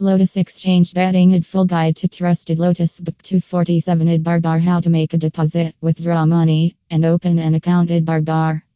Lotus Exchange Betting full guide to trusted Lotusbook247 id bar how to make a deposit, withdraw money, and open an account id bar bar.